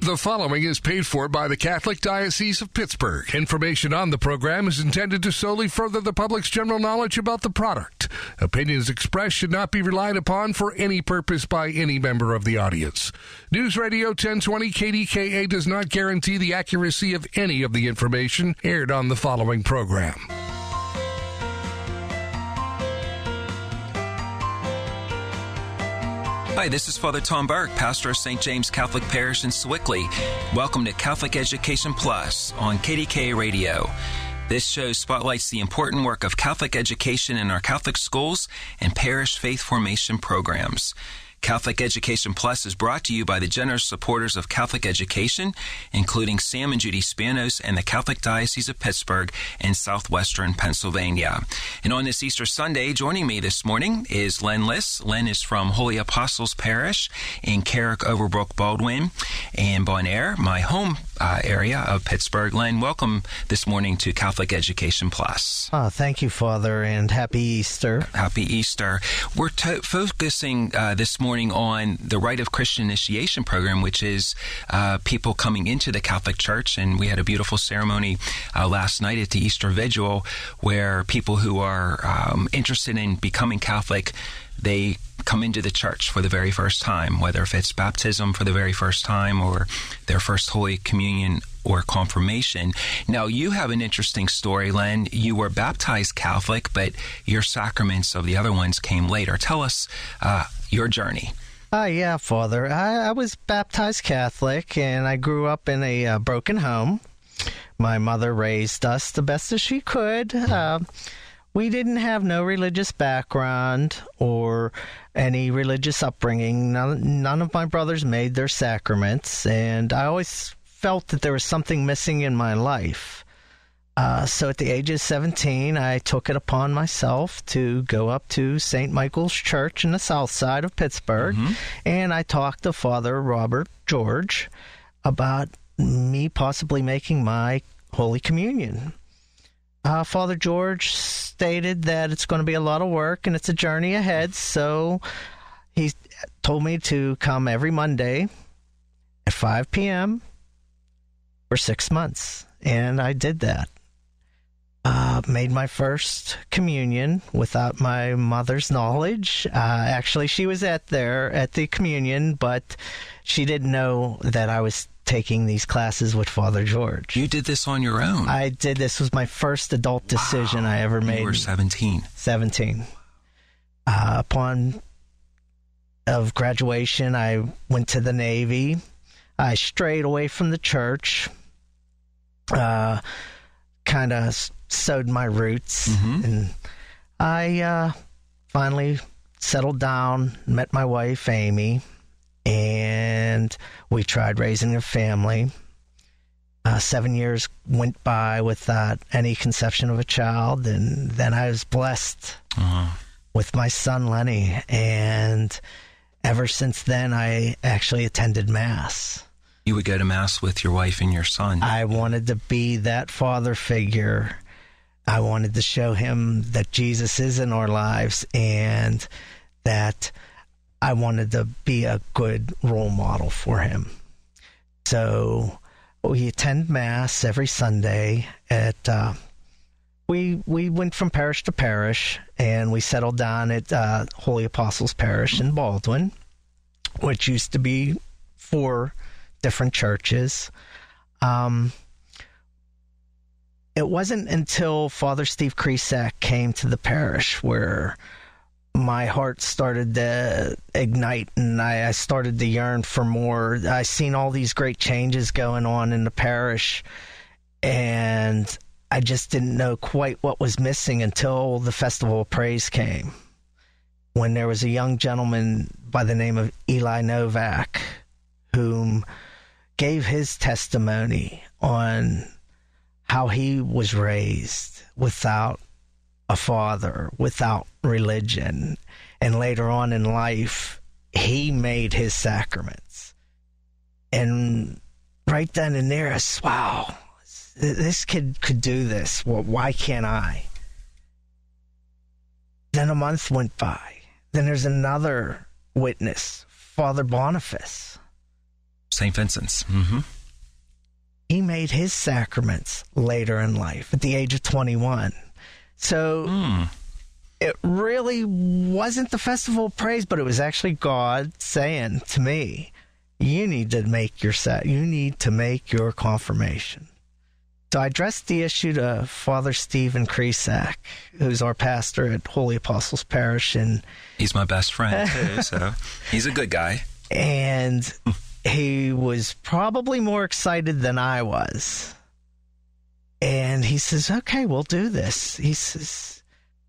The following is paid for by the Catholic Diocese of Pittsburgh. Information on the program is intended to solely further the public's general knowledge about the product. Opinions expressed should not be relied upon for any purpose by any member of the audience. News Radio 1020 KDKA does not guarantee the accuracy of any of the information aired on the following program. Hi, this is Father Tom Burke, pastor of St. James Catholic Parish in Sewickley. Welcome to Catholic Education Plus on KDKA Radio. This show spotlights the important work of Catholic education in our Catholic schools and parish faith formation programs. Catholic Education Plus is brought to you by the generous supporters of Catholic education, including Sam and Judy Spanos and the Catholic Diocese of Pittsburgh and Southwestern Pennsylvania. And on this Easter Sunday, joining me this morning is Len Lis. Len is from Holy Apostles Parish in Carrick, Overbrook, Baldwin, and Bon Air, my home uh, area of Pittsburgh. Len, welcome this morning to Catholic Education Plus. Oh, thank you, Father, and happy Easter. Happy Easter. We're to- focusing uh, this morning on the Rite of Christian Initiation program, which is uh, people coming into the Catholic Church. And we had a beautiful ceremony uh, last night at the Easter Vigil where people who are um, interested in becoming Catholic they come into the church for the very first time, whether if it's baptism for the very first time or their first Holy Communion or confirmation. Now, you have an interesting story, Len. You were baptized Catholic, but your sacraments of the other ones came later. Tell us uh, your journey. Ah, uh, yeah, Father. I, I, was baptized Catholic, and I grew up in a uh, broken home. My mother raised us the best as she could. Uh, we didn't have no religious background or any religious upbringing. None, none of my brothers made their sacraments, and I always felt that there was something missing in my life. Uh, so at the age of 17, I took it upon myself to go up to St. Michael's Church in the south side of Pittsburgh, mm-hmm. and I talked to Father Robert George about me possibly making my Holy Communion. Uh, Father George stated that it's going to be a lot of work and it's a journey ahead, so he told me to come every Monday at 5 p.m. for six months, and I did that. Uh, made my first communion without my mother's knowledge. Uh, actually, she was at there at the communion, but she didn't know that I was taking these classes with Father George. You did this on your own. I did. This was my first adult decision wow. I ever made. You were 17. 17. Uh, upon of graduation, I went to the Navy. I strayed away from the church. Uh, kind of sowed my roots, mm-hmm. and I uh, finally settled down. Met my wife, Amy and we tried raising a family. Uh, seven years went by without any conception of a child, and then I was blessed uh-huh. with my son Lenny, and ever since then, I actually attended mass. You would go to mass with your wife and your son. I wanted to be that father figure. I wanted to show him that Jesus is in our lives and that I wanted to be a good role model for him. So we attend mass every Sunday at. Uh, we we went from parish to parish, and we settled down at uh, Holy Apostles Parish in Baldwin, which used to be four different churches. Um, it wasn't until Father Steve Krisak came to the parish where my heart started to ignite and I, I, started to yearn for more. I seen all these great changes going on in the parish and I just didn't know quite what was missing until the Festival of Praise came. When there was a young gentleman by the name of Eli Novak, whom gave his testimony on how he was raised without a father, without religion. And later on in life, he made his sacraments. And right then and there, I said, wow, this kid could do this. Well, why can't I? Then a month went by. Then there's another witness, Father Boniface. St. Vincent's. Mm-hmm. He made his sacraments later in life at the age of 21. So Mm. it really wasn't the festival of praise, but it was actually God saying to me, "You need to make your set. You need to make your confirmation." So I addressed the issue to Father Stephen Cresack, who's our pastor at Holy Apostles Parish, and He's my best friend too, so he's a good guy. and he was probably more excited than I was. And he says, "Okay, we'll do this." He says,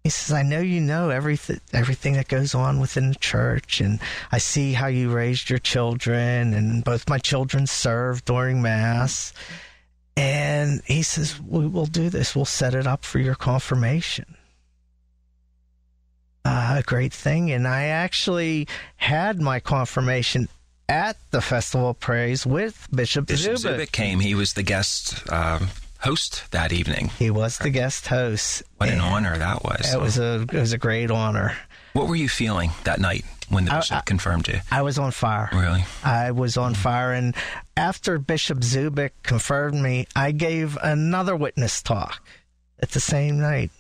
"He says I know you know everything everything that goes on within the church, and I see how you raised your children, and both my children served during mass." And he says, "We will do this. We'll set it up for your confirmation." Uh, a great thing, and I actually had my confirmation at the Festival of Praise with Bishop, Bishop Zubik. Zubik came. He was the guest um, host that evening. He was the guest host. What an honor that was. It was a it was a great honor. What were you feeling that night when the bishop I- confirmed you? I was on fire. Really? I was on fire, and after Bishop Zubik confirmed me, I gave another witness talk at the same night.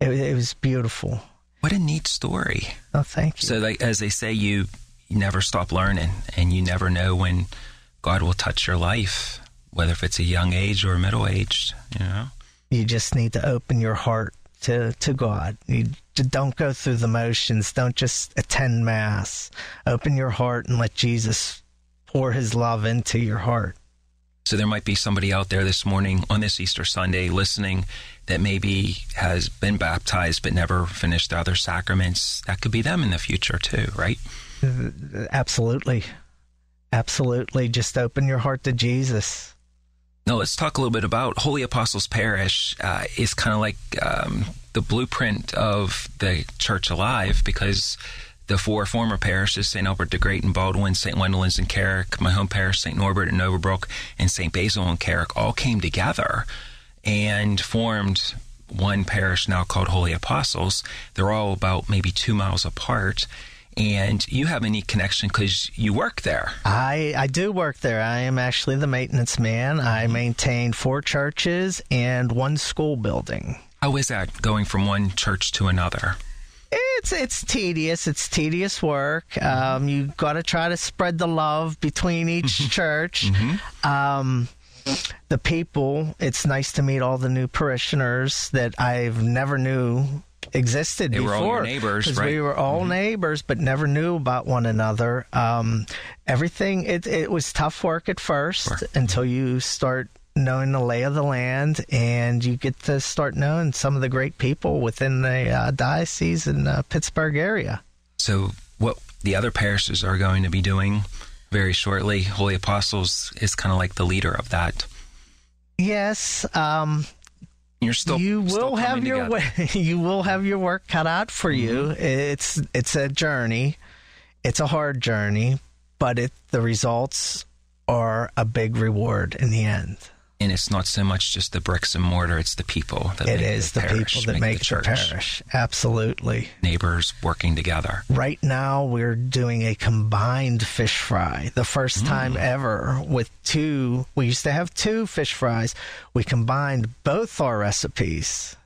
It, it was beautiful. What a neat story. Oh, thank you. So, like as they say, you, you never stop learning, and you never know when God will touch your life, whether if it's a young age or middle aged. You know. you just need to open your heart to to God. You don't go through the motions. Don't just attend mass. Open your heart and let Jesus pour His love into your heart. So there might be somebody out there this morning on this Easter Sunday listening that maybe has been baptized but never finished the other sacraments. That could be them in the future too, right? Absolutely, absolutely. Just open your heart to Jesus. Now let's talk a little bit about Holy Apostles Parish. Uh, is kind of like um, the blueprint of the church alive because the four former parishes, St. Albert the Great and Baldwin, St. Wendelins and Carrick, my home parish, St. Norbert and Overbrook, and St. Basil and Carrick all came together and formed one parish now called Holy Apostles. They're all about maybe two miles apart. And you have a neat connection because you work there. I, I do work there. I am actually the maintenance man. I maintain four churches and one school building. How is that going from one church to another? It's it's tedious. It's tedious work. Um, you got to try to spread the love between each church. Um, the people. It's nice to meet all the new parishioners that I've never knew existed They were before. all your neighbors, right? We were all neighbors, but never knew about one another. Um, everything. It it was tough work at first Sure. until you start knowing the lay of the land and you get to start knowing some of the great people within the uh, diocese in uh, Pittsburgh area. So, what the other parishes are going to be doing very shortly, Holy Apostles is kind of like the leader of that. Yes, um, You're still you still will have your way, you will have your work cut out for you. Mm-hmm. It's it's a journey. It's a hard journey, but it the results are a big reward in the end. And it's not so much just the bricks and mortar; it's the people that It make is the, parish, people that make, the, church. parish. Absolutely. Neighbors working together. Right now, we're doing a combined fish fry. The first mm. time ever with two. We used to have two fish fries. We combined both our recipes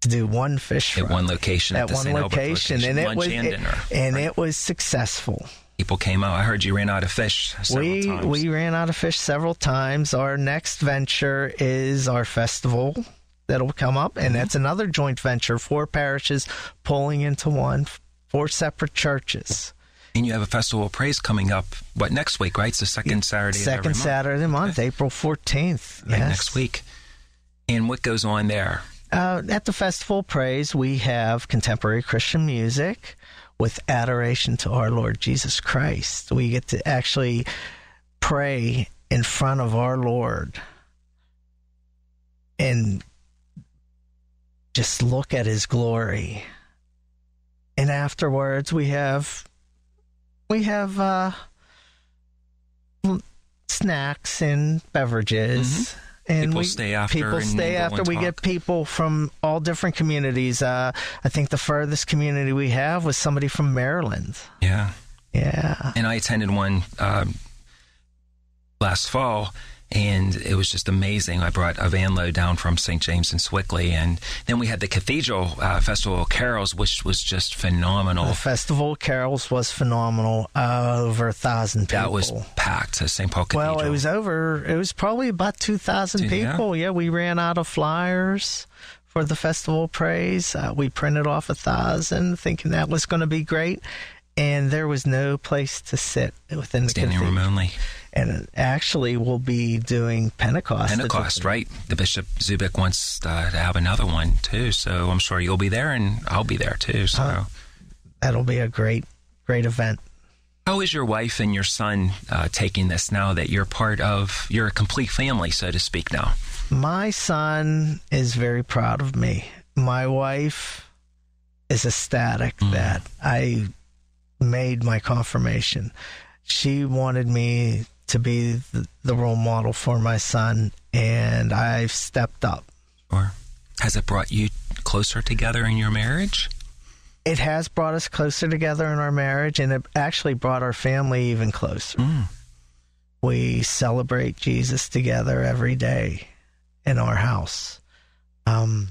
to do one fish fry At one location, at, at the one. Albert location, and it lunch was and it- and it was successful. People came out. I heard you ran out of fish several we times. we ran out of fish several times. Our next venture is our festival that'll come up, Mm-hmm. and that's another joint venture. Four parishes pulling into one, four separate churches. and you have a festival of praise coming up. What next week? Right, it's the second Saturday. Second month. Saturday of the month, April fourteenth. Right, yes. next week. And what goes on there? Uh, at the Festival of Praise, we have contemporary Christian music with adoration to our Lord Jesus Christ. We get to actually pray in front of our Lord and just look at his glory. And afterwards we have we have uh snacks and beverages. And People we, stay after People stay after. We talk. get people from all different communities. Uh, I think the furthest community we have was somebody from Maryland. Yeah. Yeah. and I attended one um, last fall, and it was just amazing. I brought a van load down from St. James and Sewickley, and then we had the Cathedral uh, Festival of Carols, which was just phenomenal. The Festival of Carols was phenomenal. Uh, over a thousand people. That was packed at St. Paul Cathedral. well, it was over. It was probably about two thousand people. Yeah, we ran out of flyers for the Festival of Praise. Uh, we printed off a thousand, thinking that was going to be great. And there was no place to sit within the standing cathedral. room only. And actually, we'll be doing Pentecost. Pentecost, right? The Bishop Zubik wants uh, to have another one too, so I'm sure you'll be there, and I'll be there too. So, Uh, That'll be a great, great event. how is your wife and your son uh, taking this now that you're part of? You're a complete family, so to speak. Now, My son is very proud of me. My wife is ecstatic that I made my confirmation. She wanted me to be the, the role model for my son, and I've stepped up. or has it brought you closer together in your marriage? It has brought us closer together in our marriage, and it actually brought our family even closer. We celebrate Jesus together every day in our house. Um,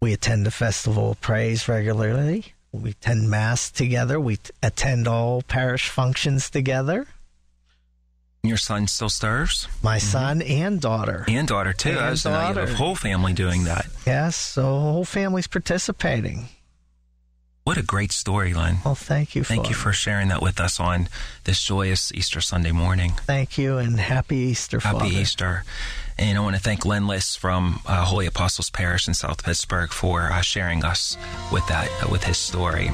we attend the Festival of Praise regularly. We attend Mass together. We t- attend all parish functions together. Your son still serves, My son and daughter. and daughter too. I And was you have daughter. a whole family doing that. Yes, so the whole family's participating. What a great story, Len. Well, thank you. Thank you for sharing that with us on this joyous Easter Sunday morning. Thank you, and happy Easter, Happy Father. Easter. And I want to thank Len Lis from uh, Holy Apostles Parish in South Pittsburgh for uh, sharing us with that, uh, with his story.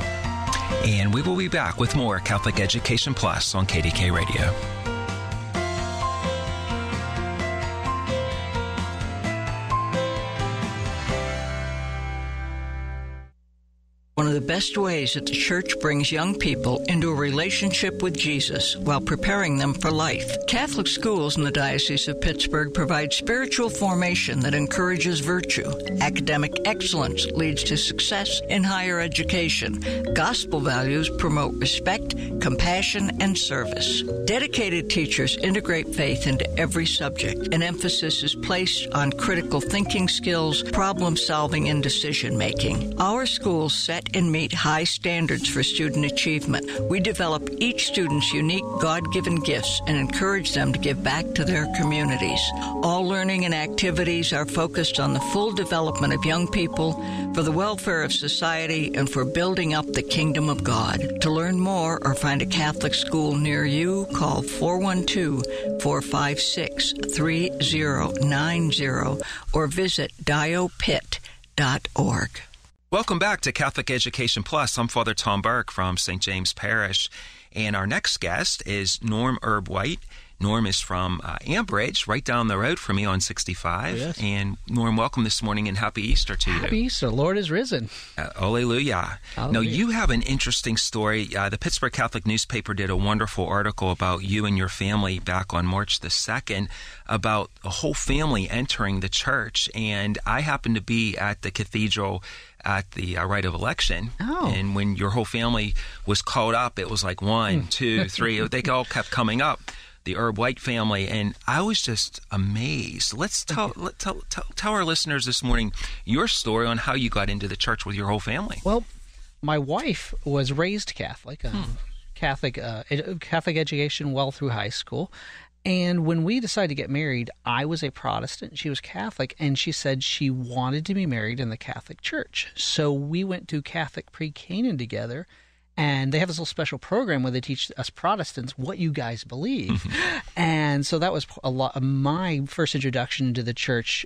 And we will be back with more Catholic Education Plus on KDKA Radio. Best ways that the church brings young people into a relationship with Jesus while preparing them for life. Catholic schools in the Diocese of Pittsburgh provide spiritual formation that encourages virtue. Academic excellence leads to success in higher education. Gospel values promote respect, compassion, and service. Dedicated teachers integrate faith into every subject. An emphasis is placed on critical thinking skills, problem solving, and decision making. Our schools set and meet high standards for student achievement. We develop each student's unique God given gifts and encourage them to give back to their communities. All learning and activities are focused on the full development of young people for the welfare of society and for building up the kingdom of God. To learn more or find a Catholic school near you, call 412 456 3090 or visit diopitt.org. Welcome back to Catholic Education Plus. I'm Father Tom Burke from St. James Parish, and our next guest is Norm Herb White. Norm is from uh, Ambridge, right down the road from me on 65. Yes. And Norm, welcome this morning and happy Easter to you. Happy. Easter. Lord is risen. Uh, Alleluia. Now, you have an interesting story. Uh, the Pittsburgh Catholic newspaper did a wonderful article about you and your family back on March the 2nd about a whole family entering the church. And I happened to be at the cathedral at the uh, rite of election. Oh. And when your whole family was called up, it was like one, two, three. They all kept coming up. The Herb White family, and I was just amazed. Let's tell, let, tell, tell, tell our listeners this morning your story on how you got into the church with your whole family. Well, my wife was raised Catholic, um, Catholic, uh, Catholic education well through high school. And when we decided to get married, I was a Protestant, she was Catholic, and she said she wanted to be married in the Catholic Church. So we went to Catholic pre Cana together, and they have this little special program where they teach us Protestants what you guys believe. and so that was a lot of my first introduction to the church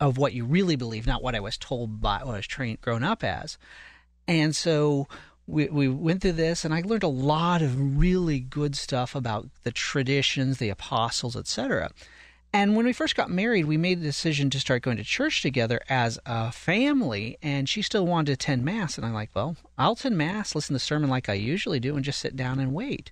of what you really believe, not what I was told by what I was trained grown up as. And so we, we went through this, and I learned a lot of really good stuff about the traditions, the apostles, etc. And when we first got married, we made the decision to start going to church together as a family. And she still wanted to attend Mass. And I'm like, well, I'll attend Mass, listen to the sermon like I usually do, and just sit down and wait.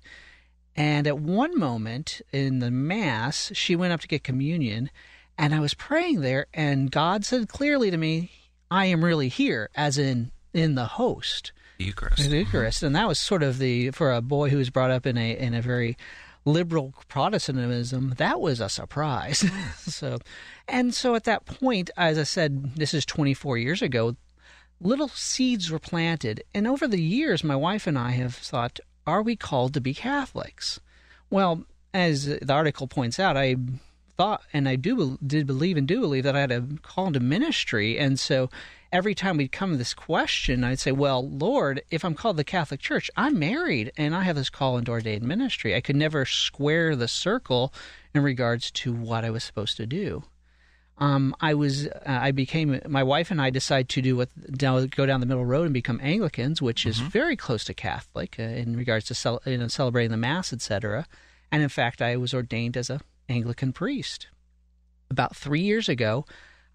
And at one moment in the Mass, she went up to get communion. And I was praying there, and God said clearly to me, I am really here, as in in the host. Eucharist. The mm-hmm. Eucharist. And that was sort of the, for a boy who was brought up in a, in a very liberal Protestantism, that was a surprise. so, and so at that point, as I said, this is 24 years ago, little seeds were planted. And over the years, my wife and I have thought, are we called to be Catholics? Well, as the article points out, I thought and I do did believe and do believe that I had a call to ministry, and so every time we'd come to this question, I'd say, Well, Lord, if I'm called the Catholic Church, I'm married and I have this call into ordained ministry. I could never square the circle in regards to what I was supposed to do. Um, I was, uh, I became, my wife and I decided to do what, down, go down the middle road and become Anglicans, which is very close to Catholic uh, in regards to cel- you know, celebrating the Mass, etc. And in fact, I was ordained as a Anglican priest. About three years ago,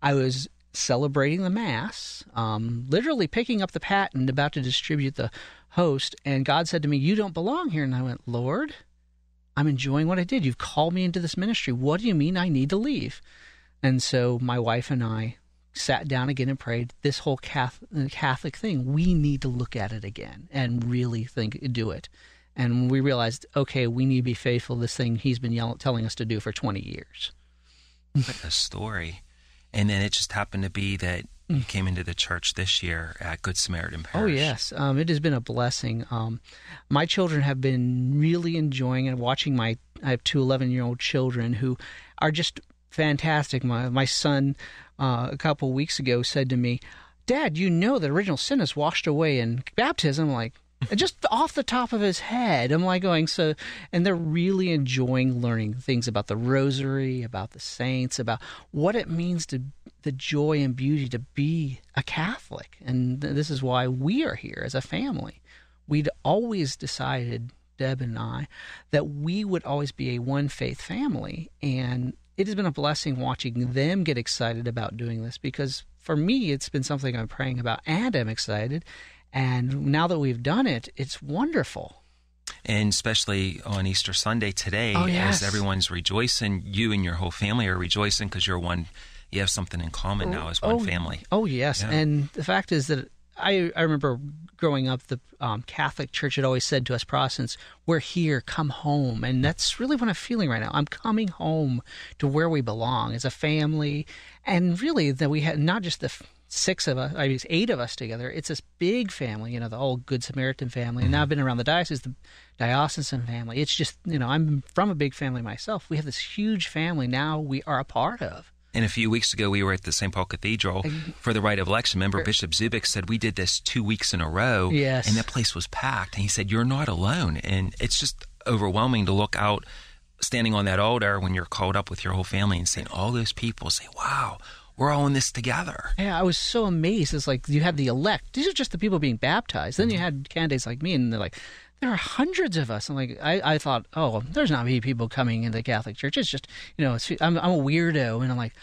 I was celebrating the Mass, um, literally picking up the paten, about to distribute the host, and God said to me, You don't belong here. And I went, Lord, I'm enjoying what I did. You've called me into this ministry. What do you mean I need to leave? And so my wife and I sat down again and prayed this whole Catholic, thing, we need to look at it again and really think, do it. And we realized, okay, we need to be faithful to this thing he's been yell- telling us to do for 20 years. What a story. And then it just happened to be that you came into the church this year at Good Samaritan Parish. Oh yes, um, it has been a blessing. Um, my children have been really enjoying and watching my. I have two 11 year old children who are just fantastic. My my son, uh, a couple weeks ago, said to me, "Dad, you know that original sin is washed away in baptism." I'm like. Just off the top of his head, I'm like going so, and they're really enjoying learning things about the Rosary, about the saints, about what it means to the joy and beauty to be a Catholic. And th- this is why we are here as a family. We'd always decided, Deb and I, that we would always be a one faith family. And it has been a blessing watching them get excited about doing this because for me, it's been something I'm praying about and I'm excited. And now that we've done it, it's wonderful. And especially on Easter Sunday today, Oh, yes. as everyone's rejoicing, you and your whole family are rejoicing because you're one, you have something in common now as one oh, family. Oh yes, Yeah. and the fact is that I I remember growing up, the um, Catholic Church had always said to us Protestants, "We're here, come home," and that's really what I'm feeling right now. I'm coming home to where we belong as a family, and really that we had not just the. Six of us, I mean, eight of us together. It's this big family, you know, the old Good Samaritan family. And now I've been around the diocese, the diocesan family. It's just, you know, I'm from a big family myself. We have this huge family now we are a part of. And a few weeks ago, we were at the St. Paul Cathedral for the rite of election. Remember, Bishop Zubik said we did this two weeks in a row. Yes. And that place was packed. And he said, You're not alone. And it's just overwhelming to look out, standing on that altar when you're called up with your whole family and seeing all those people say, Wow, we're all in this together. Yeah, I was so amazed. It's like you had the elect. These are just the people being baptized. Then you mm-hmm. had candidates like me, and they're like, there are hundreds of us. I'm like, I, I thought, oh, there's not many people coming into the Catholic Church. It's just, you know, it's, I'm, I'm a weirdo, and I'm like,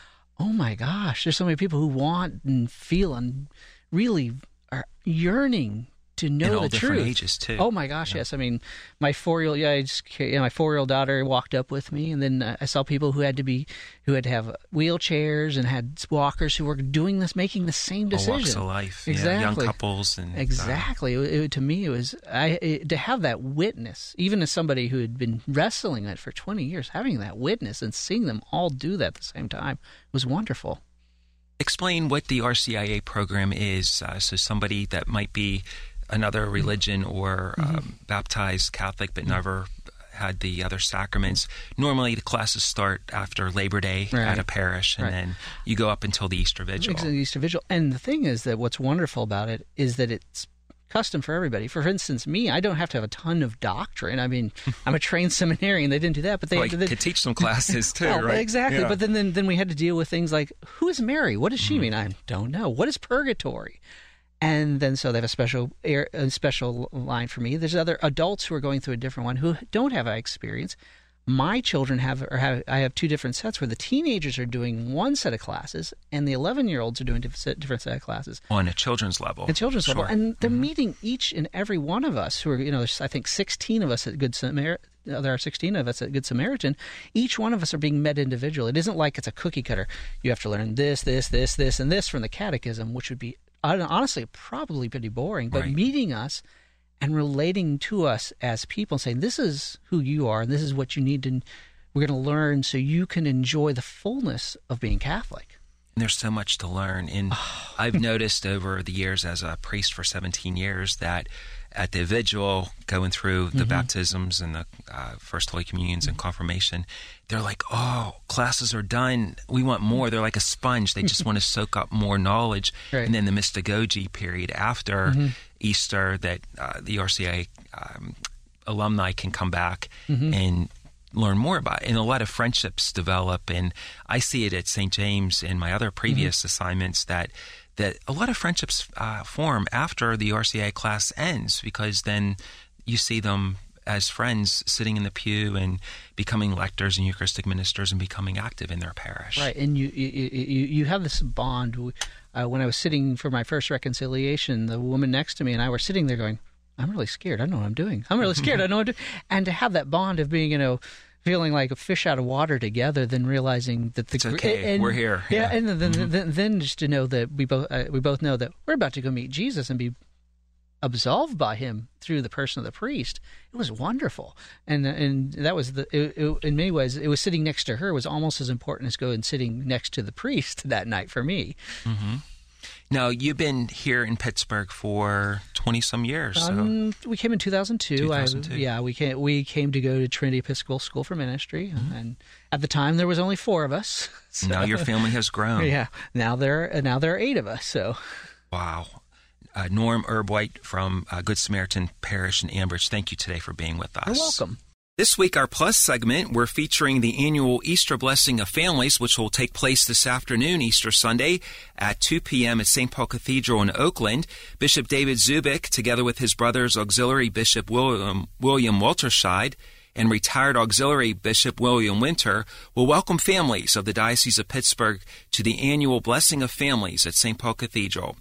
oh my gosh, there's so many people who want and feel and really are yearning to know the truth. ages, too. Oh my gosh, yes. I mean, my four year old, yeah, I just, you my four year old daughter walked up with me, and then uh, I saw people who had to be, who had to have wheelchairs and had walkers who were doing this, making the same All walks of life. Yeah, Exactly. young couples. and uh, Exactly. It, it- to me, it was I it, to have that witness, even as somebody who had been wrestling it for twenty years, having that witness and seeing them all do that at the same time was wonderful. explain what the RCIA program is. Uh, so somebody that might be another religion or Mm-hmm. um, baptized Catholic but never had the other sacraments. Normally, the classes start after Labor Day Right. at a parish, and Right. then you go up until the Easter Vigil. An Easter Vigil. And the thing is that what's wonderful about it is that it's custom for everybody. For instance, me, I don't have to have a ton of doctrine. I mean, I'm a trained seminarian. They didn't do that, but they, Well, they could teach some classes too, Well, right? Exactly. Yeah. But then, then then we had to deal with things like who is Mary? What does she Mm-hmm. mean? I don't know. What is purgatory? And then so they have a special air, a special line for me. There's other adults who are going through a different one who don't have that experience. My children have, or have I have two different sets where the teenagers are doing one set of classes and the 11 year olds are doing different, different set of classes on a children's level. at children's Sure. level, and they're Mhm. meeting each and every one of us who are, you know, there's I think 16 of us at Good Samaritan. There are 16 of us at Good Samaritan. Each one of us are being met individually. It isn't like it's a cookie cutter. You have to learn this, this, this, this, and this from the catechism, which would be honestly probably pretty boring. But Right. meeting us and relating to us as people, and saying this is who you are, and this is what you need to. We're going to learn so you can enjoy the fullness of being Catholic. And there's so much to learn. And I've noticed over the years as a priest for 17 years that at the vigil, going through the baptisms and the uh, first Holy Communions and confirmation, they're like, oh, classes are done. We want more. They're like a sponge. They just want to soak up more knowledge. Right. And then the mystagogy period after Easter, that uh, the RCIA um, alumni can come back and learn more about it. And a lot of friendships develop. And I see it at St. James in my other previous assignments that that a lot of friendships uh, form after the RCIA class ends because then you see them as friends sitting in the pew and becoming lectors and Eucharistic ministers and becoming active in their parish. Right, and you you you, have this bond. Uh, when I was sitting for my first reconciliation, the woman next to me and I were sitting there going, "I'm really scared. I don't know what I'm doing. I'm really scared. I don't know what I'm doing." And to have that bond of being, you know, feeling like a fish out of water together, then realizing that the It's okay. and- We're here. Yeah, Yeah. Mm-hmm. and then, then then just to know that we both uh, we both know that we're about to go meet Jesus and be absolved by him through the person of the priest. It was wonderful, and and that was the it, it, in many ways it was sitting next to her was almost as important as going sitting next to the priest that night for me. Now, you've been here in Pittsburgh for 20 some years. So. Um, we came in 2002. 2002. Yeah, we came we came to go to Trinity Episcopal School for Ministry, and at the time there was only four of us. So- now your family has grown. yeah. Now there now there are eight of us. So Wow. Uh, Norm Erbwhite from uh, Good Samaritan Parish in Ambridge, thank you today for being with us. you're welcome. This week, our Plus segment, we're featuring the annual Easter Blessing of Families, which will take place this afternoon, Easter Sunday, at 2 p.m. at St. Paul Cathedral in Oakland. Bishop David Zubik, together with his brother's auxiliary Bishop William, William Walterscheid, and retired auxiliary Bishop William Winter will welcome families of the Diocese of Pittsburgh to the annual Blessing of Families at St. Paul Cathedral.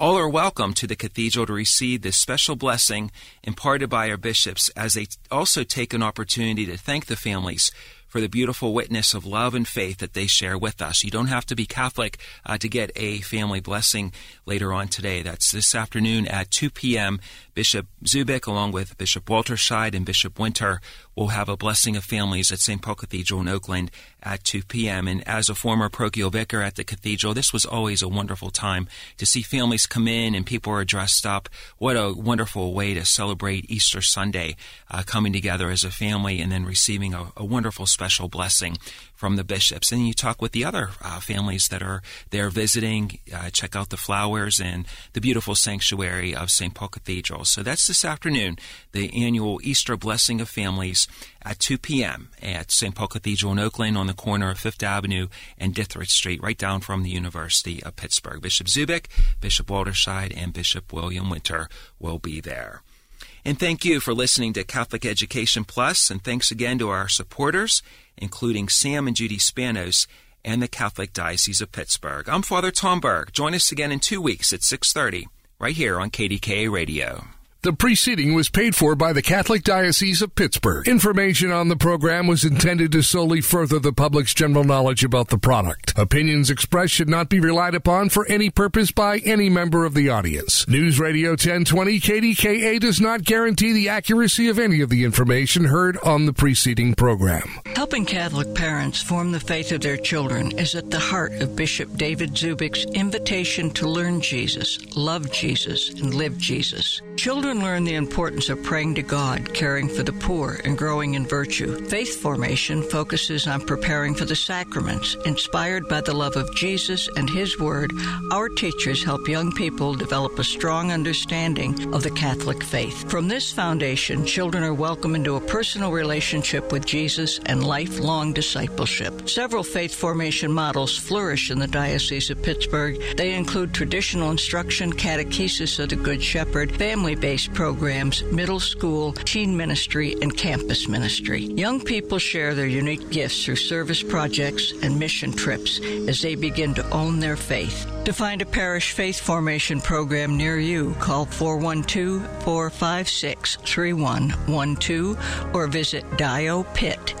All are welcome to the cathedral to receive this special blessing imparted by our bishops as they also take an opportunity to thank the families for the beautiful witness of love and faith that they share with us. You don't have to be Catholic uh, to get a family blessing later on today. That's this afternoon at 2 p.m. Bishop Zubik, along with Bishop Walterscheid and Bishop Winter, will have a blessing of families at St. Paul Cathedral in Oakland at 2 p.m. And as a former parochial vicar at the cathedral, this was always a wonderful time to see families come in and people are dressed up. What a wonderful way to celebrate Easter Sunday, uh, coming together as a family and then receiving a, a wonderful special blessing from the bishops. And you talk with the other uh, families that are there visiting, uh, check out the flowers and the beautiful sanctuary of St. Paul Cathedral. So that's this afternoon, the annual Easter Blessing of Families at 2 p.m. at St. Paul Cathedral in Oakland on the corner of Fifth Avenue and Dithridge Street, right down from the University of Pittsburgh. Bishop Zubik, Bishop Walterscheid, and Bishop William Winter will be there. And thank you for listening to Catholic Education Plus, and thanks again to our supporters, including Sam and Judy Spanos and the Catholic Diocese of Pittsburgh. I'm Father Tom Burke. Join us again in two weeks at 6.30, right here on KDKA Radio. The preceding was paid for by the Catholic Diocese of Pittsburgh. Information on the program was intended to solely further the public's general knowledge about the product. Opinions expressed should not be relied upon for any purpose by any member of the audience. News Radio 1020 KDKA does not guarantee the accuracy of any of the information heard on the preceding program. Helping Catholic parents form the faith of their children is at the heart of Bishop David Zubik's invitation to learn Jesus, love Jesus, and live Jesus. Children learn the importance of praying to God, caring for the poor, and growing in virtue. Faith formation focuses on preparing for the sacraments. Inspired by the love of Jesus and His Word, our teachers help young people develop a strong understanding of the Catholic faith. From this foundation, children are welcomed into a personal relationship with Jesus and lifelong discipleship. Several faith formation models flourish in the Diocese of Pittsburgh. They include traditional instruction, catechesis of the Good Shepherd, family based programs, middle school, teen ministry, and campus ministry. Young people share their unique gifts through service projects and mission trips as they begin to own their faith. To find a parish faith formation program near you, call 412 456 3112 or visit diopitt.org.